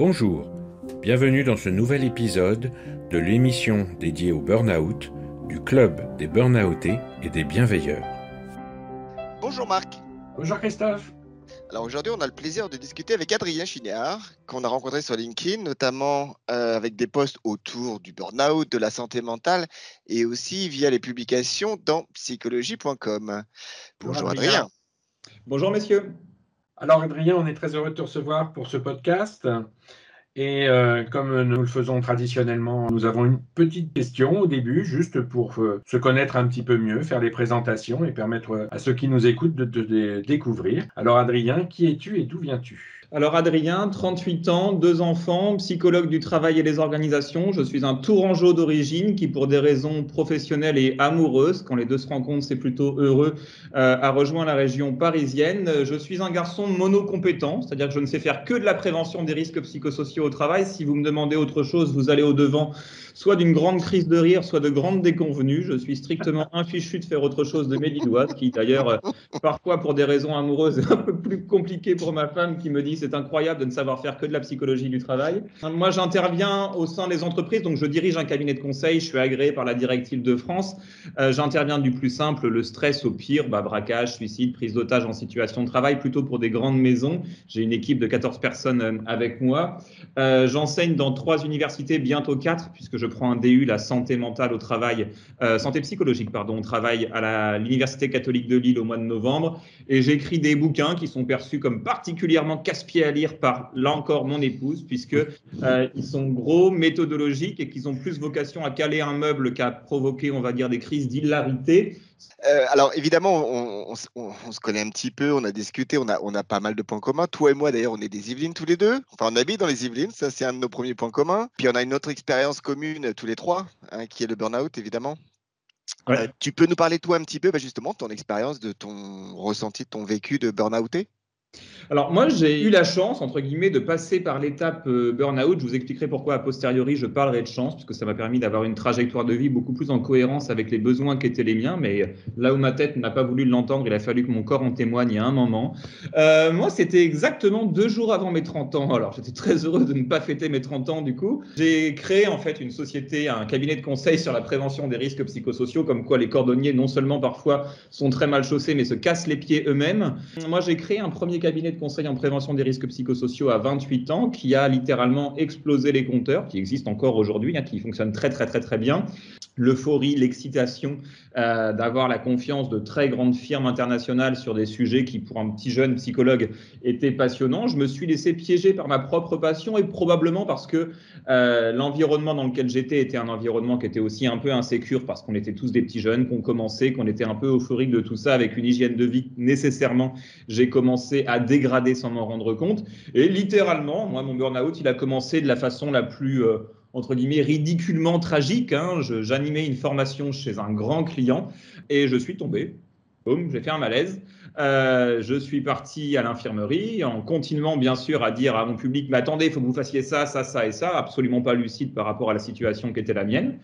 Bonjour, bienvenue dans ce nouvel épisode de l'émission dédiée au burn-out du Club des Burnoutés et des Bienveilleurs. Bonjour Marc. Bonjour Christophe. Alors aujourd'hui, on a le plaisir de discuter avec Adrien Chignard, qu'on a rencontré sur LinkedIn, notamment euh, avec des posts autour du burn-out, de la santé mentale et aussi via les publications dans psychologie.com. Bonjour, Adrien. Bonjour messieurs. Alors Adrien, on est très heureux de te recevoir pour ce podcast. Et euh, comme nous le faisons traditionnellement, nous avons une petite question au début, juste pour euh, se connaître un petit peu mieux, faire les présentations et permettre à ceux qui nous écoutent de te découvrir. Alors Adrien, qui es-tu et d'où viens-tu? Alors Adrien, 38 ans, deux enfants, psychologue du travail et des organisations. Je suis un Tourangeau d'origine qui, pour des raisons professionnelles et amoureuses, quand les deux se rencontrent, c'est plutôt heureux, euh, a rejoint la région parisienne. Je suis un garçon monocompétent, c'est-à-dire que je ne sais faire que de la prévention des risques psychosociaux au travail. Si vous me demandez autre chose, vous allez au devant soit d'une grande crise de rire, soit de grandes déconvenues. Je suis strictement infichu de faire autre chose de mes qui d'ailleurs, euh, parfois pour des raisons amoureuses, est un peu plus compliqué pour ma femme qui me dit c'est incroyable de ne savoir faire que de la psychologie du travail. Moi, j'interviens au sein des entreprises, donc je dirige un cabinet de conseil, je suis agréé par la directive de France. Euh, j'interviens du plus simple, le stress au pire, bah, braquage, suicide, prise d'otage en situation de travail, plutôt pour des grandes maisons. J'ai une équipe de 14 personnes euh, avec moi. J'enseigne dans trois universités, bientôt quatre, puisque je prends un DU, la santé mentale au travail, euh, santé psychologique, pardon, au travail à l'Université catholique de Lille au mois de novembre. Et j'écris des bouquins qui sont perçus comme particulièrement à lire par, là encore, mon épouse, puisque euh, ils sont gros, méthodologiques et qu'ils ont plus vocation à caler un meuble qu'à provoquer, on va dire, des crises d'hilarité. Euh, alors évidemment, on, se connaît un petit peu, on a discuté, on a, on a pas mal de points communs. Toi et moi d'ailleurs, on est des Yvelines tous les deux. Enfin, on habite dans les Yvelines, ça c'est un de nos premiers points communs. Puis on a une autre expérience commune tous les trois, hein, qui est le burn-out évidemment. Euh, tu peux nous parler toi un petit peu bah, justement de ton expérience, de ton ressenti, de ton vécu de burn-outé? Alors moi, j'ai eu la chance, entre guillemets, de passer par l'étape euh, burn-out. Je vous expliquerai pourquoi a posteriori je parlerai de chance, puisque ça m'a permis d'avoir une trajectoire de vie beaucoup plus en cohérence avec les besoins qui étaient les miens. Mais là où ma tête n'a pas voulu l'entendre, il a fallu que mon corps en témoigne à un moment. Euh, moi, c'était exactement deux jours avant mes 30 ans. Alors j'étais très heureux de ne pas fêter mes 30 ans du coup. J'ai créé en fait une société, un cabinet de conseil sur la prévention des risques psychosociaux, comme quoi les cordonniers non seulement parfois sont très mal chaussés, mais se cassent les pieds eux-mêmes. Moi, j'ai créé un premier cabinet de conseil en prévention des risques psychosociaux à 28 ans, qui a littéralement explosé les compteurs, qui existent encore aujourd'hui, hein, qui fonctionnent très très très très bien. L'euphorie, l'excitation euh, d'avoir la confiance de très grandes firmes internationales sur des sujets qui, pour un petit jeune psychologue, étaient passionnants. Je me suis laissé piéger par ma propre passion et probablement parce que euh, l'environnement dans lequel j'étais était un environnement qui était aussi un peu insécure parce qu'on était tous des petits jeunes, qu'on commençait, qu'on était un peu euphorique de tout ça avec une hygiène de vie nécessairement. J'ai commencé à dégrader sans m'en rendre compte. Et littéralement, moi, mon burn-out, il a commencé de la façon la plus, euh, entre guillemets, ridiculement tragique. Hein. J'animais une formation chez un grand client et je suis tombé. Boum, j'ai fait un malaise. Euh, je suis parti à l'infirmerie en continuant bien sûr à dire à mon public, mais attendez, il faut que vous fassiez ça, ça, ça et ça, absolument pas lucide par rapport à la situation qui était la mienne.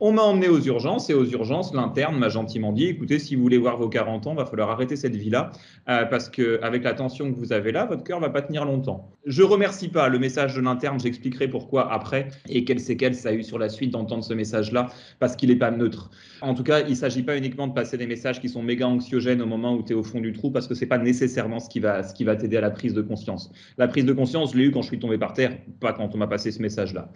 On m'a emmené aux urgences et aux urgences, l'interne m'a gentiment dit écoutez, si vous voulez voir vos 40 ans, va falloir arrêter cette vie-là euh, parce qu'avec la tension que vous avez là, votre cœur va pas tenir longtemps. Je remercie pas le message de l'interne, j'expliquerai pourquoi après et quelles séquelles ça a eu sur la suite d'entendre ce message-là parce qu'il n'est pas neutre. En tout cas, il s'agit pas uniquement de passer des messages qui sont méga anxiogènes au moment où tu es au fond du trou parce que c'est pas nécessairement ce qui va, ce qui va t'aider à la prise de conscience. La prise de conscience, je l'ai eu quand je suis tombé par terre, pas quand on m'a passé ce message-là.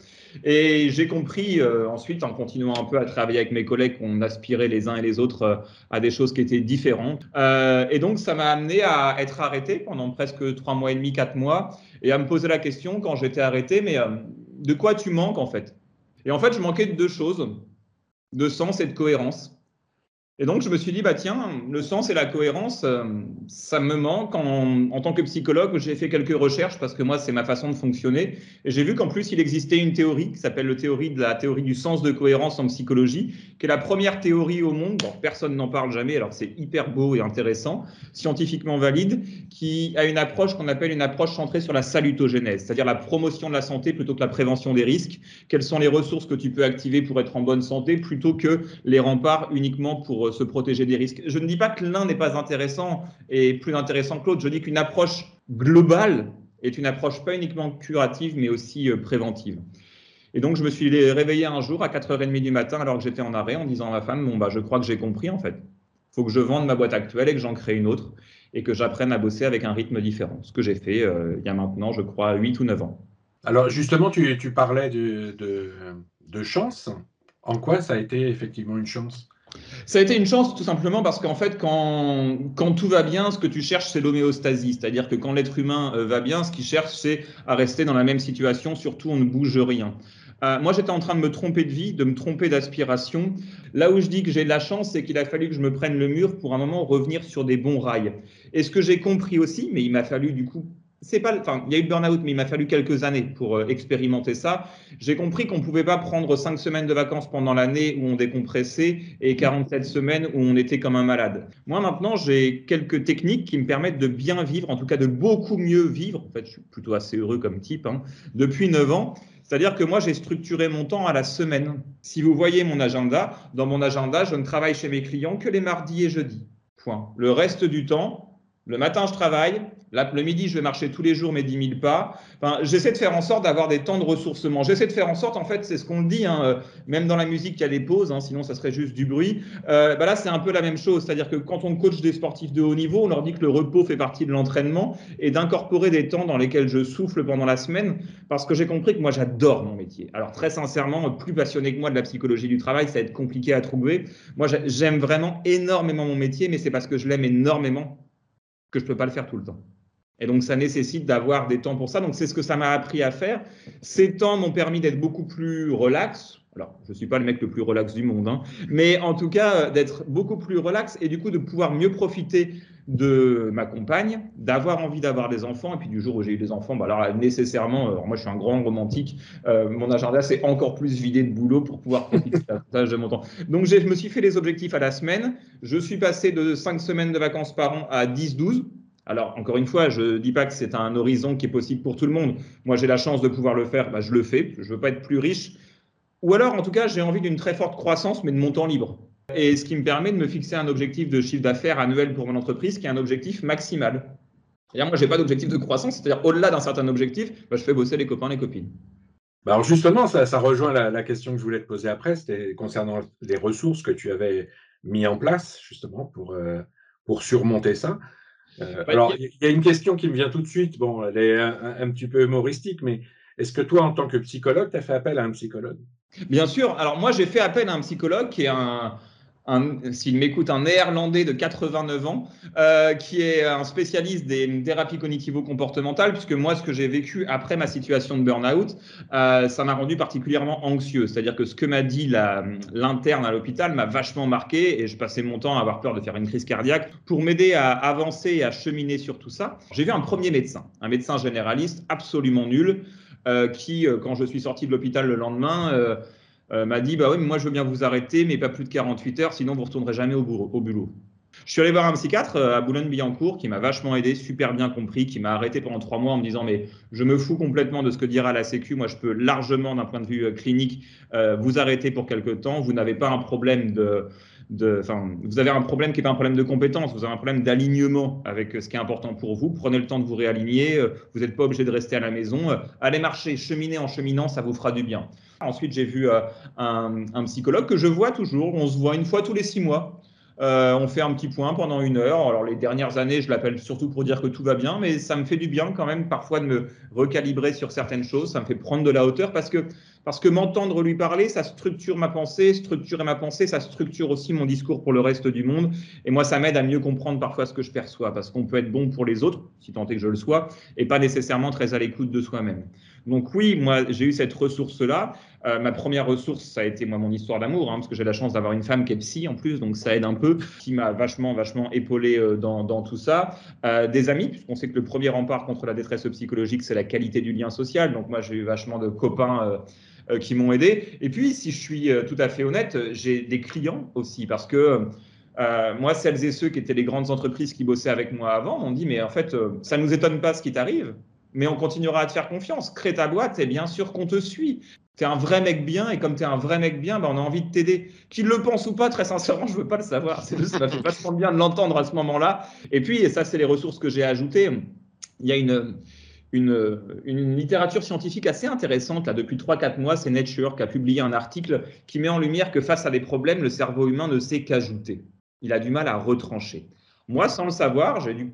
Et j'ai compris euh, ensuite en continuant un peu à travailler avec mes collègues qu'on aspirait les uns et les autres euh, à des choses qui étaient différentes. Euh, et donc, ça m'a amené à être arrêté pendant presque trois mois et demi, quatre mois, et à me poser la question quand j'étais arrêté, mais euh, de quoi tu manques en fait? Et en fait, je manquais de deux choses, de sens et de cohérence. Et donc, je me suis dit, bah tiens, le sens et la cohérence, euh, ça me manque. En, en tant que psychologue, j'ai fait quelques recherches parce que moi, c'est ma façon de fonctionner. Et j'ai vu qu'en plus, il existait une théorie qui s'appelle le théorie de la théorie du sens de cohérence en psychologie, qui est la première théorie au monde. Bon, personne n'en parle jamais, alors c'est hyper beau et intéressant, scientifiquement valide, qui a une approche qu'on appelle une approche centrée sur la salutogénèse, c'est-à-dire la promotion de la santé plutôt que la prévention des risques. Quelles sont les ressources que tu peux activer pour être en bonne santé plutôt que les remparts uniquement pour se protéger des risques. Je ne dis pas que l'un n'est pas intéressant et plus intéressant que l'autre. Je dis qu'une approche globale est une approche pas uniquement curative, mais aussi euh, préventive. Et donc, je me suis réveillé un jour à 4h30 du matin, alors que j'étais en arrêt, en disant à ma femme, bon, bah, je crois que j'ai compris, en fait. Il faut que je vende ma boîte actuelle et que j'en crée une autre, et que j'apprenne à bosser avec un rythme différent. Ce que j'ai fait euh, il y a maintenant, je crois, 8 ou 9 ans. Alors, justement, tu, parlais de, de chance. En quoi ça a été effectivement une chance? Ça a été une chance tout simplement parce qu'en fait, quand, quand, tout va bien, ce que tu cherches, c'est l'homéostasie. C'est-à-dire que quand l'être humain euh, va bien, ce qu'il cherche, c'est à rester dans la même situation, surtout on ne bouge rien. Euh, moi, j'étais en train de me tromper de vie, de me tromper d'aspiration. Là où je dis que j'ai de la chance, c'est qu'il a fallu que je me prenne le mur pour un moment revenir sur des bons rails. Et ce que j'ai compris aussi, mais il m'a fallu du coup c'est pas, enfin, il y a eu le burn-out, mais il m'a fallu quelques années pour euh, expérimenter ça. J'ai compris qu'on ne pouvait pas prendre cinq semaines de vacances pendant l'année où on décompressait et 47 semaines où on était comme un malade. Moi, maintenant, j'ai quelques techniques qui me permettent de bien vivre, en tout cas de beaucoup mieux vivre. En fait, je suis plutôt assez heureux comme type, hein, depuis 9 ans. C'est-à-dire que moi, j'ai structuré mon temps à la semaine. Si vous voyez mon agenda, dans mon agenda, je ne travaille chez mes clients que les mardis et jeudis. Point. Le reste du temps, le matin, je travaille, le midi, je vais marcher tous les jours mes 10 000 pas. Enfin, j'essaie de faire en sorte d'avoir des temps de ressourcement. J'essaie de faire en sorte, en fait, c'est ce qu'on dit, hein, euh, même dans la musique, il y a des pauses, hein, sinon ça serait juste du bruit. Euh, bah là, c'est un peu la même chose. C'est-à-dire que quand on coach des sportifs de haut niveau, on leur dit que le repos fait partie de l'entraînement et d'incorporer des temps dans lesquels je souffle pendant la semaine parce que j'ai compris que moi, j'adore mon métier. Alors, très sincèrement, plus passionné que moi de la psychologie du travail, ça va être compliqué à trouver. Moi, j'aime vraiment énormément mon métier, mais c'est parce que je l'aime énormément que je ne peux pas le faire tout le temps. Et donc, ça nécessite d'avoir des temps pour ça. Donc, c'est ce que ça m'a appris à faire. Ces temps m'ont permis d'être beaucoup plus relax. Alors, je ne suis pas le mec le plus relax du monde, hein, mais en tout cas, euh, d'être beaucoup plus relax et du coup, de pouvoir mieux profiter de ma compagne, d'avoir envie d'avoir des enfants. Et puis, du jour où j'ai eu des enfants, bah alors nécessairement, euh, moi, je suis un grand romantique. Euh, mon agenda s'est encore plus vidé de boulot pour pouvoir profiter de mon temps. Donc, je me suis fait les objectifs à la semaine. Je suis passé de 5 semaines de vacances par an à 10-12. Alors, encore une fois, je ne dis pas que c'est un horizon qui est possible pour tout le monde. Moi, j'ai la chance de pouvoir le faire, bah, je le fais. Je ne veux pas être plus riche. Ou alors, en tout cas, j'ai envie d'une très forte croissance, mais de mon temps libre. Et ce qui me permet de me fixer un objectif de chiffre d'affaires annuel pour mon entreprise qui est un objectif maximal. C'est-à-dire, moi, je n'ai pas d'objectif de croissance, c'est-à-dire au-delà d'un certain objectif, bah, je fais bosser les copains, les copines. Bah, alors justement, ça, rejoint la, question que je voulais te poser après, c'était concernant les ressources que tu avais mis en place justement pour, euh, pour surmonter ça. Euh, alors, il y a une question qui me vient tout de suite. Bon, elle est un, petit peu humoristique, mais est-ce que toi, en tant que psychologue, tu as fait appel à un psychologue? Bien sûr. Alors, moi, j'ai fait appel à un psychologue qui est un, s'il m'écoute, un néerlandais de 89 ans, euh, qui est un spécialiste des thérapies cognitivo-comportementales, puisque moi, ce que j'ai vécu après ma situation de burn-out, euh, ça m'a rendu particulièrement anxieux. C'est-à-dire que ce que m'a dit l'interne à l'hôpital m'a vachement marqué et je passais mon temps à avoir peur de faire une crise cardiaque. Pour m'aider à avancer et à cheminer sur tout ça, j'ai vu un premier médecin, un médecin généraliste absolument nul, euh, qui, quand je suis sorti de l'hôpital le lendemain, m'a dit bah oui, mais moi je veux bien vous arrêter, mais pas plus de 48 heures, sinon vous ne retournerez jamais au, au boulot. Je suis allé voir un psychiatre euh, à Boulogne-Billancourt qui m'a vachement aidé, super bien compris, qui m'a arrêté pendant trois mois en me disant mais je me fous complètement de ce que dira la Sécu. Moi, je peux largement, d'un point de vue euh, clinique, vous arrêter pour quelque temps. Vous n'avez pas un problème de, vous avez un problème qui n'est pas un problème de compétence, vous avez un problème d'alignement avec ce qui est important pour vous. Prenez le temps de vous réaligner. Vous n'êtes pas obligé de rester à la maison. Allez marcher, cheminer en cheminant, ça vous fera du bien. Ensuite, j'ai vu euh, un, psychologue que je vois toujours. On se voit une fois tous les six mois. Euh, on fait un petit point pendant une heure. Alors les dernières années, je l'appelle surtout pour dire que tout va bien, mais ça me fait du bien quand même parfois de me recalibrer sur certaines choses. Ça me fait prendre de la hauteur parce que parce que m'entendre lui parler, ça structure ma pensée, structurer ma pensée, ça structure aussi mon discours pour le reste du monde. Et moi, ça m'aide à mieux comprendre parfois ce que je perçois, parce qu'on peut être bon pour les autres, si tant est que je le sois, et pas nécessairement très à l'écoute de soi-même. Donc oui, moi, j'ai eu cette ressource-là. Euh, ma première ressource, ça a été moi mon histoire d'amour, hein, parce que j'ai la chance d'avoir une femme qui est psy en plus, donc ça aide un peu, qui m'a vachement, vachement épaulé euh, dans, tout ça. Euh, des amis, puisqu'on sait que le premier rempart contre la détresse psychologique, c'est la qualité du lien social. Donc moi, j'ai eu vachement de copains qui m'ont aidé. Et puis, si je suis euh, tout à fait honnête, j'ai des clients aussi parce que euh, moi, celles et ceux qui étaient les grandes entreprises qui bossaient avec moi avant m'ont dit, mais en fait, ça ne nous étonne pas ce qui t'arrive, mais on continuera à te faire confiance. Crée ta boîte et bien sûr qu'on te suit. Tu es un vrai mec bien et comme tu es un vrai mec bien, ben, on a envie de t'aider. Qu'il le pense ou pas, très sincèrement, je ne veux pas le savoir. C'est juste, ça fait vachement bien de l'entendre à ce moment-là. Et puis, et ça, c'est les ressources que j'ai ajoutées il y a une, une, littérature scientifique assez intéressante, là, depuis 3-4 mois, c'est Nature qui a publié un article qui met en lumière que face à des problèmes, le cerveau humain ne sait qu'ajouter. Il a du mal à retrancher. Moi, sans le savoir, j'ai dû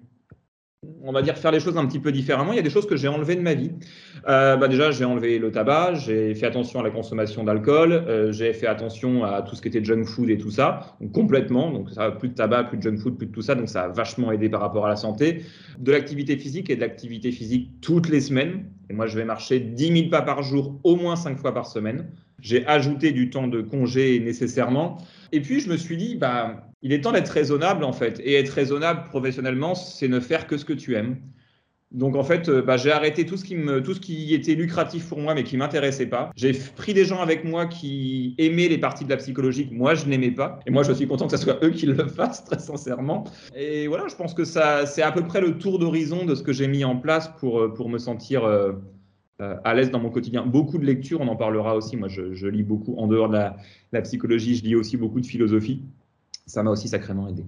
on va dire, faire les choses un petit peu différemment. Il y a des choses que j'ai enlevées de ma vie. Euh, bah déjà, j'ai enlevé le tabac, j'ai fait attention à la consommation d'alcool, euh, j'ai fait attention à tout ce qui était junk food et tout ça, donc complètement. Donc, ça, plus de tabac, plus de junk food, plus de tout ça. Donc, ça a vachement aidé par rapport à la santé. De l'activité physique et de l'activité physique toutes les semaines. Et moi, je vais marcher 10 000 pas par jour, au moins 5 fois par semaine. J'ai ajouté du temps de congé nécessairement. Et puis, je me suis dit, bah, il est temps d'être raisonnable en fait. Et être raisonnable professionnellement, c'est ne faire que ce que tu aimes. Donc en fait, euh, bah, j'ai arrêté tout ce, qui me, tout ce qui était lucratif pour moi mais qui m'intéressait pas. J'ai pris des gens avec moi qui aimaient les parties de la psychologie que moi je n'aimais pas. Et moi je suis content que ce soit eux qui le fassent très sincèrement. Et voilà, je pense que ça c'est à peu près le tour d'horizon de ce que j'ai mis en place pour, euh, pour me sentir euh, à l'aise dans mon quotidien. Beaucoup de lectures, on en parlera aussi. Moi je, lis beaucoup en dehors de la psychologie, je lis aussi beaucoup de philosophie ça m'a aussi sacrément aidé.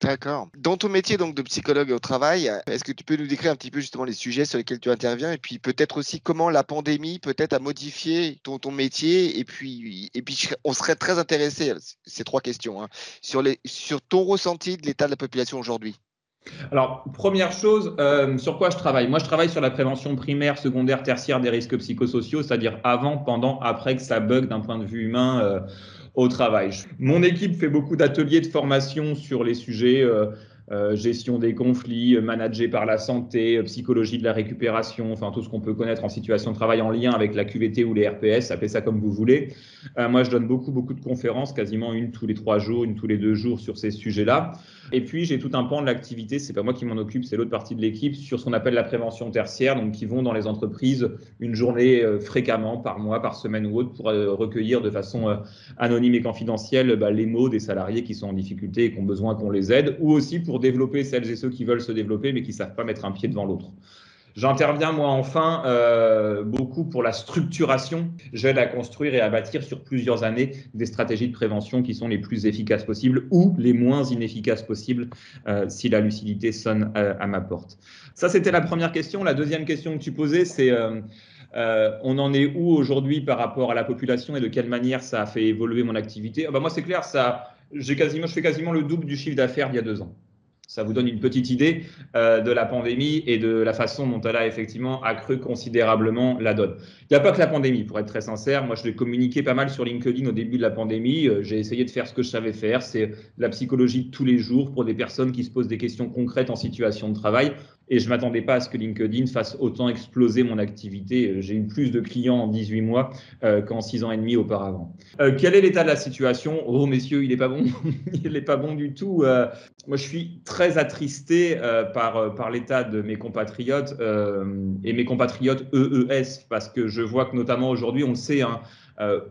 D'accord. Dans ton métier donc de psychologue au travail, est-ce que tu peux nous décrire un petit peu justement les sujets sur lesquels tu interviens et puis peut-être aussi comment la pandémie peut-être a modifié ton, ton métier et puis et puis on serait très intéressé ces trois questions hein, sur les sur ton ressenti de l'état de la population aujourd'hui? Alors, première chose, euh, sur quoi je travaille? Moi, je travaille sur la prévention primaire, secondaire, tertiaire des risques psychosociaux, c'est-à-dire avant, pendant, après que ça bug d'un point de vue humain. Euh, au travail. Mon équipe fait beaucoup d'ateliers de formation sur les sujets euh, gestion des conflits, euh, managé par la santé, psychologie de la récupération, enfin tout ce qu'on peut connaître en situation de travail en lien avec la QVT ou les RPS, appelez ça comme vous voulez. moi, je donne beaucoup, beaucoup de conférences, quasiment une tous les trois jours, une tous les deux jours sur ces sujets-là. Et puis, j'ai tout un pan de l'activité, c'est pas moi qui m'en occupe, c'est l'autre partie de l'équipe, sur ce qu'on appelle la prévention tertiaire, donc qui vont dans les entreprises une journée euh, fréquemment, par mois, par semaine ou autre, pour euh, recueillir de façon euh, anonyme et confidentielle bah, les mots des salariés qui sont en difficulté et qui ont besoin qu'on les aide, ou aussi développer celles et ceux qui veulent se développer mais qui ne savent pas mettre un pied devant l'autre. J'interviens, moi, enfin, euh, beaucoup pour la structuration. J'aide à construire et à bâtir sur plusieurs années des stratégies de prévention qui sont les plus efficaces possibles ou les moins inefficaces possibles euh, si la lucidité sonne euh, à, ma porte. Ça, c'était la première question. La deuxième question que tu posais, c'est on en est où aujourd'hui par rapport à la population et de quelle manière ça a fait évoluer mon activité? Ah bah, Moi, c'est clair, ça, quasiment, je fais quasiment le double du chiffre d'affaires il y a deux ans. Ça vous donne une petite idée euh, de la pandémie et de la façon dont elle a effectivement accru considérablement la donne. Il n'y a pas que la pandémie, pour être très sincère. Moi, je l'ai communiqué pas mal sur LinkedIn au début de la pandémie. Euh, j'ai essayé de faire ce que je savais faire. C'est la psychologie de tous les jours pour des personnes qui se posent des questions concrètes en situation de travail. Et je ne m'attendais pas à ce que LinkedIn fasse autant exploser mon activité. J'ai eu plus de clients en 18 mois euh, qu'en 6 ans et demi auparavant. Euh, quel est l'état de la situation? Oh, messieurs, il n'est pas bon. il n'est pas bon du tout. Euh, moi, je suis très attristé par, par l'état de mes compatriotes et mes compatriotes EES, parce que je vois que notamment aujourd'hui, on le sait, hein,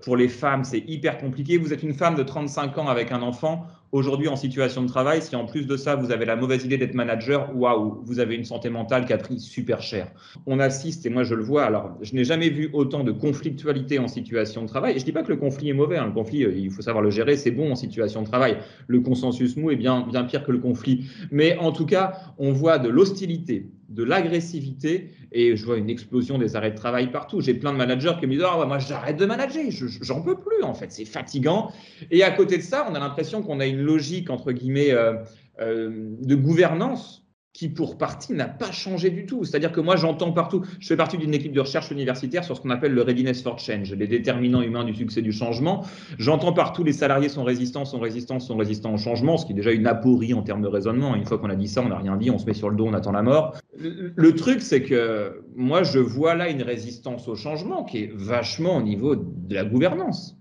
pour les femmes, c'est hyper compliqué. Vous êtes une femme de 35 ans avec un enfant Aujourd'hui, en situation de travail, si en plus de ça, vous avez la mauvaise idée d'être manager, waouh, vous avez une santé mentale qui a pris super cher. On assiste, et moi je le vois, alors je n'ai jamais vu autant de conflictualité en situation de travail. Je ne dis pas que le conflit est mauvais, hein. le conflit, euh, il faut savoir le gérer, c'est bon en situation de travail. Le consensus mou est bien, bien pire que le conflit. Mais en tout cas, on voit de l'hostilité, de l'agressivité et je vois une explosion des arrêts de travail partout. J'ai plein de managers qui me disent oh, moi j'arrête de manager, j'en peux plus en fait, c'est fatigant. Et à côté de ça, on a l'impression qu'on a une logique entre guillemets euh, euh, de gouvernance qui pour partie n'a pas changé du tout. C'est-à-dire que moi, j'entends partout, je fais partie d'une équipe de recherche universitaire sur ce qu'on appelle le readiness for change, les déterminants humains du succès du changement. J'entends partout les salariés sont résistants, sont résistants, sont résistants au changement, ce qui est déjà une aporie en termes de raisonnement. Une fois qu'on a dit ça, on n'a rien dit, on se met sur le dos, on attend la mort. Le, truc, c'est que moi, je vois là une résistance au changement qui est vachement au niveau de la gouvernance.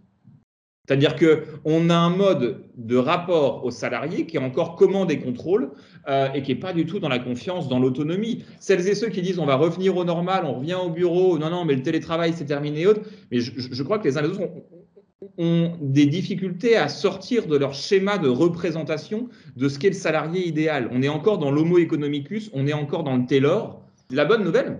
C'est-à-dire qu'on a un mode de rapport aux salariés qui est encore commande et contrôle euh, et qui n'est pas du tout dans la confiance, dans l'autonomie. Celles et ceux qui disent on va revenir au normal, on revient au bureau, non, non, mais le télétravail c'est terminé et autres. Mais je, crois que les uns et les autres ont, des difficultés à sortir de leur schéma de représentation de ce qu'est le salarié idéal. On est encore dans l'homo economicus, on est encore dans le Taylor. La bonne nouvelle,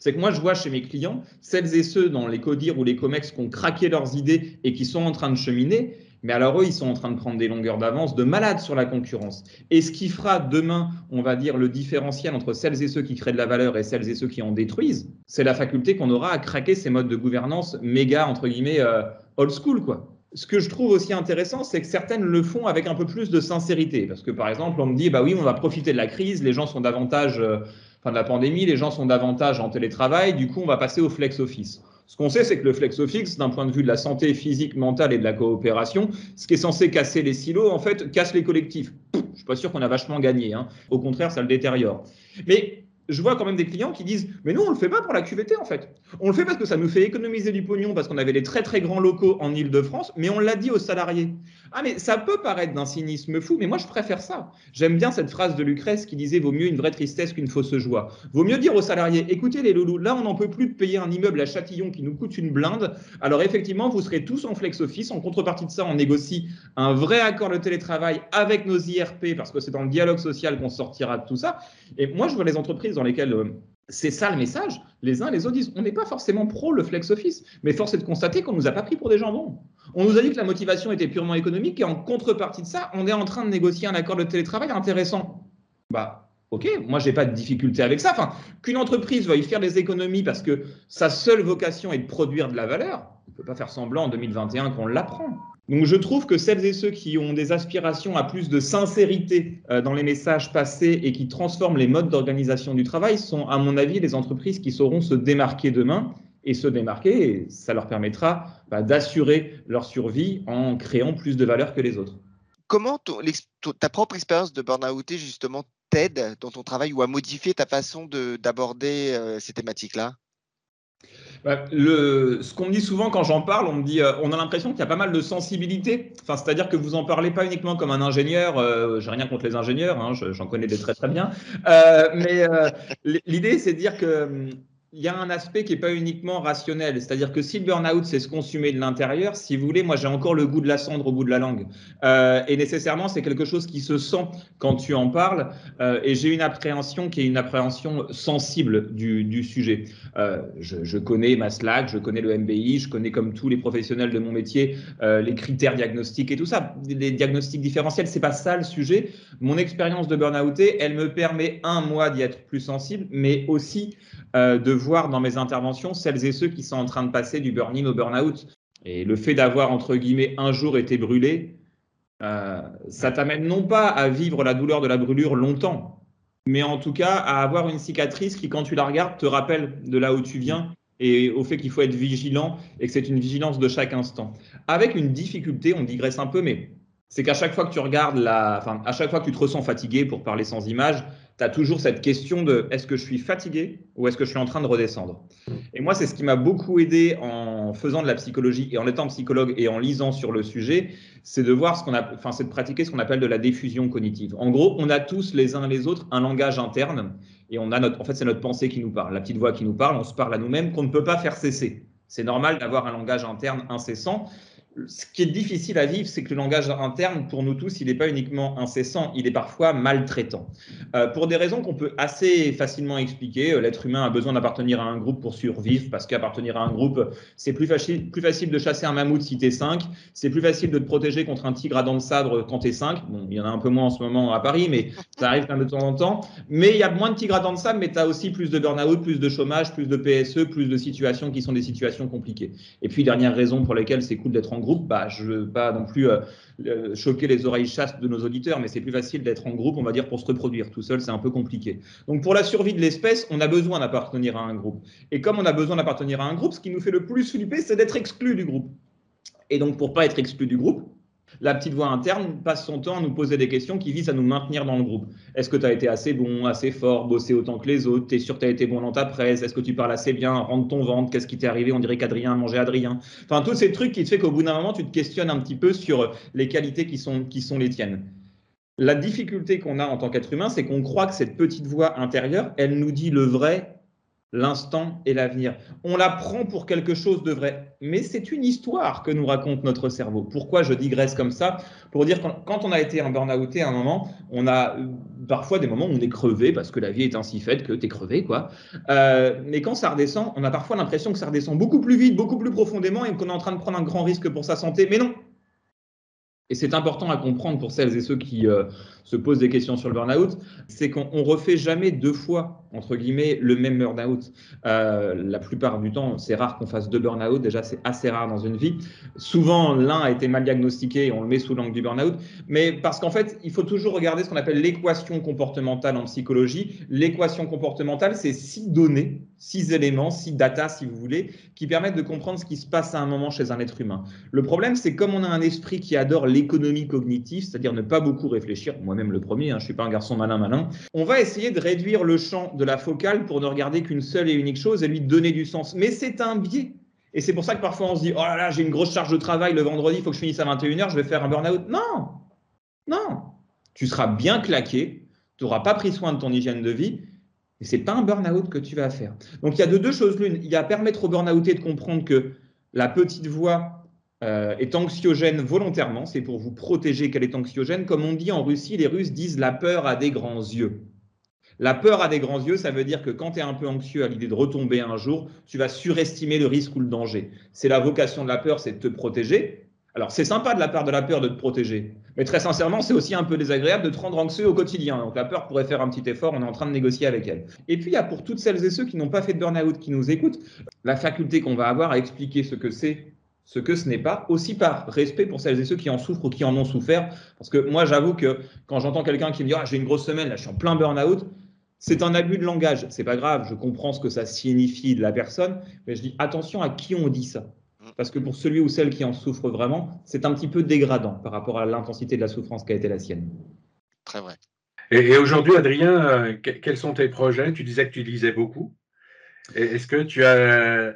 c'est que moi, je vois chez mes clients, celles et ceux dans les CODIR ou les COMEX qui ont craqué leurs idées et qui sont en train de cheminer, Mais alors eux, ils sont en train de prendre des longueurs d'avance de malades sur la concurrence. Et ce qui fera demain, on va dire, le différentiel entre celles et ceux qui créent de la valeur et celles et ceux qui en détruisent, c'est la faculté qu'on aura à craquer ces modes de gouvernance méga, entre guillemets, euh, old school, quoi. Ce que je trouve aussi intéressant, c'est que certaines le font avec un peu plus de sincérité. Parce que, par exemple, on me dit, bah oui, on va profiter de la crise, les gens sont davantage, euh, enfin de la pandémie, les gens sont davantage en télétravail, du coup, on va passer au flex office. Ce qu'on sait, c'est que le flex office, d'un point de vue de la santé physique, mentale et de la coopération, ce qui est censé casser les silos, en fait, casse les collectifs. Je je suis pas sûr qu'on a vachement gagné. Hein. Au contraire, ça le détériore. Mais je vois quand même des clients qui disent Mais nous, on ne le fait pas pour la QVT, en fait. On le fait parce que ça nous fait économiser du pognon, parce qu'on avait des très très grands locaux en Ile-de-France, mais on l'a dit aux salariés. Ah, mais ça peut paraître d'un cynisme fou, mais moi, je préfère ça. J'aime bien cette phrase de Lucrèce qui disait Vaut mieux une vraie tristesse qu'une fausse joie. Vaut mieux dire aux salariés Écoutez, les loulous, là, on n'en peut plus de payer un immeuble à Châtillon qui nous coûte une blinde. Alors, effectivement, vous serez tous en flex office. En contrepartie de ça, on négocie un vrai accord de télétravail avec nos IRP, parce que c'est dans le dialogue social qu'on sortira de tout ça. Et moi, je vois les entreprises dans lesquelles euh, c'est ça le message. Les uns les autres disent on n'est pas forcément pro le flex office, mais force est de constater qu'on nous a pas pris pour des jambons. On nous a dit que la motivation était purement économique et en contrepartie de ça, on est en train de négocier un accord de télétravail intéressant. Bah Ok, moi j'ai pas de difficulté avec ça. Enfin, qu'une entreprise veuille faire des économies parce que sa seule vocation est de produire de la valeur, on ne peut pas faire semblant en 2021 qu'on l'apprend. Donc je trouve que celles et ceux qui ont des aspirations à plus de sincérité euh, dans les messages passés et qui transforment les modes d'organisation du travail sont, à mon avis, les entreprises qui sauront se démarquer demain et se démarquer, et ça leur permettra bah, d'assurer leur survie en créant plus de valeur que les autres. Comment ta propre expérience de burn-out justement t'aide dans ton travail ou à modifier ta façon d'aborder euh, ces thématiques-là? Bah, le, ce qu'on me dit souvent quand j'en parle, on me dit, euh, on a l'impression qu'il y a pas mal de sensibilité. Enfin, c'est-à-dire que vous en parlez pas uniquement comme un ingénieur. Euh, J'ai rien contre les ingénieurs, hein, j'en connais des très très bien. Euh, mais euh, l'idée, c'est de dire que hum, il y a un aspect qui n'est pas uniquement rationnel. C'est-à-dire que si le burn-out, c'est se consumer de l'intérieur, si vous voulez, moi j'ai encore le goût de la cendre au bout de la langue. Euh, et nécessairement, c'est quelque chose qui se sent quand tu en parles. Euh, et j'ai une appréhension qui est une appréhension sensible du, sujet. Euh, je, connais ma Slack, je connais le MBI, je connais comme tous les professionnels de mon métier les critères diagnostiques et tout ça. Les diagnostics différentiels, c'est pas ça le sujet. Mon expérience de burn-outé, elle me permet, un, mois d'y être plus sensible, mais aussi de voir dans mes interventions celles et ceux qui sont en train de passer du burn-in au burn-out. Et le fait d'avoir, entre guillemets, un jour été brûlé, euh, ça t'amène non pas à vivre la douleur de la brûlure longtemps, mais en tout cas à avoir une cicatrice qui, quand tu la regardes, te rappelle de là où tu viens et au fait qu'il faut être vigilant et que c'est une vigilance de chaque instant. Avec une difficulté, on digresse un peu, mais c'est qu'à chaque fois que tu regardes la, à chaque fois que tu te ressens fatigué, pour parler sans image, tu as toujours cette question de est-ce que je suis fatigué ou est-ce que je suis en train de redescendre? Et moi, c'est ce qui m'a beaucoup aidé en faisant de la psychologie et en étant psychologue et en lisant sur le sujet, c'est de voir ce qu'on a, enfin, c'est de pratiquer ce qu'on appelle de la diffusion cognitive. En gros, on a tous les uns les autres un langage interne et on a notre, en fait, c'est notre pensée qui nous parle, la petite voix qui nous parle, on se parle à nous-mêmes qu'on ne peut pas faire cesser. C'est normal d'avoir un langage interne incessant ce qui est difficile à vivre, c'est que le langage interne, pour nous tous, il n'est pas uniquement incessant, il est parfois maltraitant. Euh, pour des raisons qu'on peut assez facilement expliquer, euh, l'être humain a besoin d'appartenir à un groupe pour survivre, parce qu'appartenir à un groupe, c'est plus facile, plus facile de chasser un mammouth si t'es 5, c'est plus facile de te protéger contre un tigre à dents de sabre quand t'es 5. Bon, il y en a un peu moins en ce moment à Paris, mais ça arrive de temps en temps. Mais il y a moins de tigres à dents de sabre, mais tu as aussi plus de burn-out, plus de chômage, plus de PSE, plus de situations qui sont des situations compliquées. Et puis, dernière raison pour laquelle c'est cool d'être en groupe, bah, je ne veux pas non plus euh, euh, choquer les oreilles chastes de nos auditeurs, mais c'est plus facile d'être en groupe, on va dire, pour se reproduire. Tout seul, c'est un peu compliqué. Donc, pour la survie de l'espèce, on a besoin d'appartenir à un groupe. Et comme on a besoin d'appartenir à un groupe, ce qui nous fait le plus flipper, c'est d'être exclu du groupe. Et donc, pour pas être exclu du groupe, la petite voix interne passe son temps à nous poser des questions qui visent à nous maintenir dans le groupe. Est-ce que tu as été assez bon, assez fort, bossé autant que les autres? Tu es sûr que tu as été bon dans ta presse? Est-ce que tu parles assez bien? Rentre ton ventre? Qu'est-ce qui t'est arrivé? On dirait qu'Adrien a mangé Adrien. Enfin, tous ces trucs qui te fait qu'au bout d'un moment, tu te questionnes un petit peu sur les qualités qui sont, qui sont les tiennes. La difficulté qu'on a en tant qu'être humain, c'est qu'on croit que cette petite voix intérieure, elle nous dit le vrai l'instant et l'avenir. On la prend pour quelque chose de vrai, mais c'est une histoire que nous raconte notre cerveau. Pourquoi je digresse comme ça? Pour dire quand on a été un burn-outé à un moment, on a euh, parfois des moments où on est crevé parce que la vie est ainsi faite que tu es crevé, quoi. Euh, mais quand ça redescend, on a parfois l'impression que ça redescend beaucoup plus vite, beaucoup plus profondément et qu'on est en train de prendre un grand risque pour sa santé. Mais non, et c'est important à comprendre pour celles et ceux qui euh, se posent des questions sur le burn-out, c'est qu'on refait jamais deux fois, entre guillemets, le même burn-out. Euh, la plupart du temps, c'est rare qu'on fasse deux burn-out, déjà c'est assez rare dans une vie. Souvent, l'un a été mal diagnostiqué et on le met sous l'angle du burn-out, mais parce qu'en fait, il faut toujours regarder ce qu'on appelle l'équation comportementale en psychologie. L'équation comportementale, c'est six données, six éléments, six data, si vous voulez, qui permettent de comprendre ce qui se passe à un moment chez un être humain. Le problème, c'est comme on a un esprit qui adore l'économie cognitive, c'est-à-dire ne pas beaucoup réfléchir, moi-même le premier, hein, je ne suis pas un garçon malin malin, on va essayer de réduire le champ de la focale pour ne regarder qu'une seule et unique chose et lui donner du sens. Mais c'est un biais. Et c'est pour ça que parfois on se dit, oh là là, j'ai une grosse charge de travail le vendredi, il faut que je finisse à 21h, je vais faire un burn-out. Non, non. Tu seras bien claqué, tu n'auras pas pris soin de ton hygiène de vie, et c'est pas un burn-out que tu vas faire. Donc il y a de deux choses l'une. Il y a permettre au burn-outé de comprendre que la petite voix euh, est anxiogène volontairement, c'est pour vous protéger qu'elle est anxiogène. Comme on dit en Russie, les Russes disent la peur a des grands yeux. La peur a des grands yeux, ça veut dire que quand tu es un peu anxieux à l'idée de retomber un jour, tu vas surestimer le risque ou le danger. C'est la vocation de la peur, c'est de te protéger. Alors c'est sympa de la part de la peur de te protéger, mais très sincèrement, c'est aussi un peu désagréable de te rendre anxieux au quotidien. Donc la peur pourrait faire un petit effort, on est en train de négocier avec elle. Et puis il y a pour toutes celles et ceux qui n'ont pas fait de burn-out, qui nous écoutent, la faculté qu'on va avoir à expliquer ce que c'est ce que ce n'est pas, aussi par respect pour celles et ceux qui en souffrent ou qui en ont souffert. Parce que moi, j'avoue que quand j'entends quelqu'un qui me dit ah, j'ai une grosse semaine, là, je suis en plein burn-out, c'est un abus de langage. C'est pas grave, je comprends ce que ça signifie de la personne, mais je dis attention à qui on dit ça. Parce que pour celui ou celle qui en souffre vraiment, c'est un petit peu dégradant par rapport à l'intensité de la souffrance qui a été la sienne. Très vrai. Et, aujourd'hui, Adrien, euh, quels sont tes projets? Tu disais que tu lisais beaucoup. Est-ce que tu as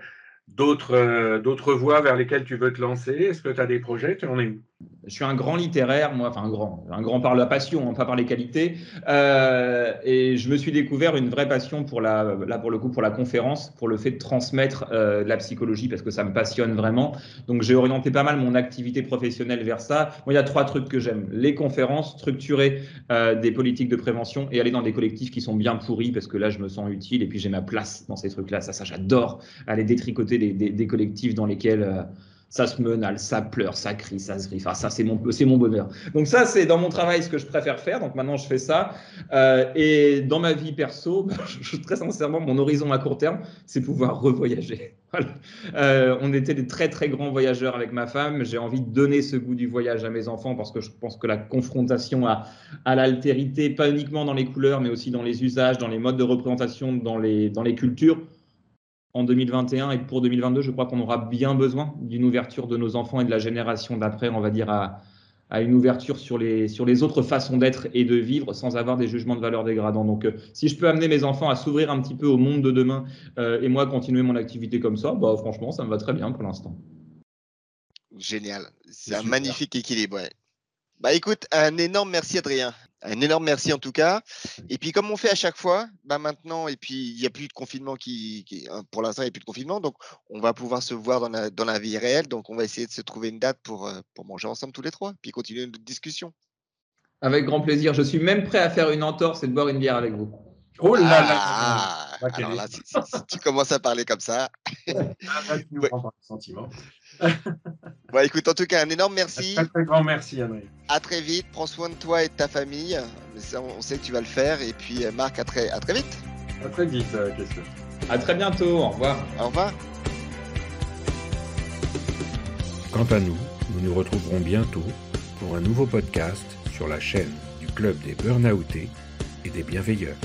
d'autres euh, d'autres voies vers lesquelles tu veux te lancer? Est-ce que tu as des projets? Tu en es où? Je suis un grand littéraire, moi, enfin un grand, un grand par la passion, hein, pas par les qualités. Euh, et je me suis découvert une vraie passion pour la, là pour le coup, pour la conférence, pour le fait de transmettre euh, la psychologie parce que ça me passionne vraiment. Donc j'ai orienté pas mal mon activité professionnelle vers ça. Moi, il y a trois trucs que j'aime les conférences, structurer euh, des politiques de prévention et aller dans des collectifs qui sont bien pourris parce que là, je me sens utile et puis j'ai ma place dans ces trucs-là. Ça, ça, j'adore aller détricoter des, collectifs dans lesquels ça se menace, ça pleure, ça crie, ça se griffe. ça, c'est mon, mon bonheur. Donc ça, c'est dans mon travail ce que je préfère faire. Donc maintenant, je fais ça. Euh, et dans ma vie perso, très sincèrement, mon horizon à court terme, c'est pouvoir revoyager. Euh, on était des très très grands voyageurs avec ma femme. J'ai envie de donner ce goût du voyage à mes enfants parce que je pense que la confrontation à, l'altérité, pas uniquement dans les couleurs, mais aussi dans les usages, dans les modes de représentation, dans les cultures, en 2021 et pour 2022, je crois qu'on aura bien besoin d'une ouverture de nos enfants et de la génération d'après, on va dire, à, une ouverture sur les, sur les autres façons d'être et de vivre sans avoir des jugements de valeur dégradants. Donc, euh, si je peux amener mes enfants à s'ouvrir un petit peu au monde de demain euh, et moi continuer mon activité comme ça, bah, franchement, ça me va très bien pour l'instant. Génial. C'est un magnifique équilibre. Bah écoute, un énorme merci Adrien. Un énorme merci en tout cas. Et puis comme on fait à chaque fois, bah maintenant, et puis il n'y a plus de confinement qui, hein, pour l'instant il n'y a plus de confinement, donc on va pouvoir se voir dans la, dans la vie réelle. Donc on va essayer de se trouver une date pour, euh, pour manger ensemble tous les trois, puis continuer notre discussion. Avec grand plaisir. Je suis même prêt à faire une entorse et de boire une bière avec vous. Oh là là ah, Alors là, si, tu commences à parler comme ça. Ah, tu nous ouais. sentiment. bon, écoute, en tout cas, un énorme merci. Un très grand merci, André. À très vite. Prends soin de toi et de ta famille. on sait que tu vas le faire. Et puis, euh, Marc, à très, à très vite. À très vite, euh, À très bientôt. Au revoir. Au revoir. Quant à nous, nous nous retrouverons bientôt pour un nouveau podcast sur la chaîne du Club des Burnoutés et des Bienveilleurs.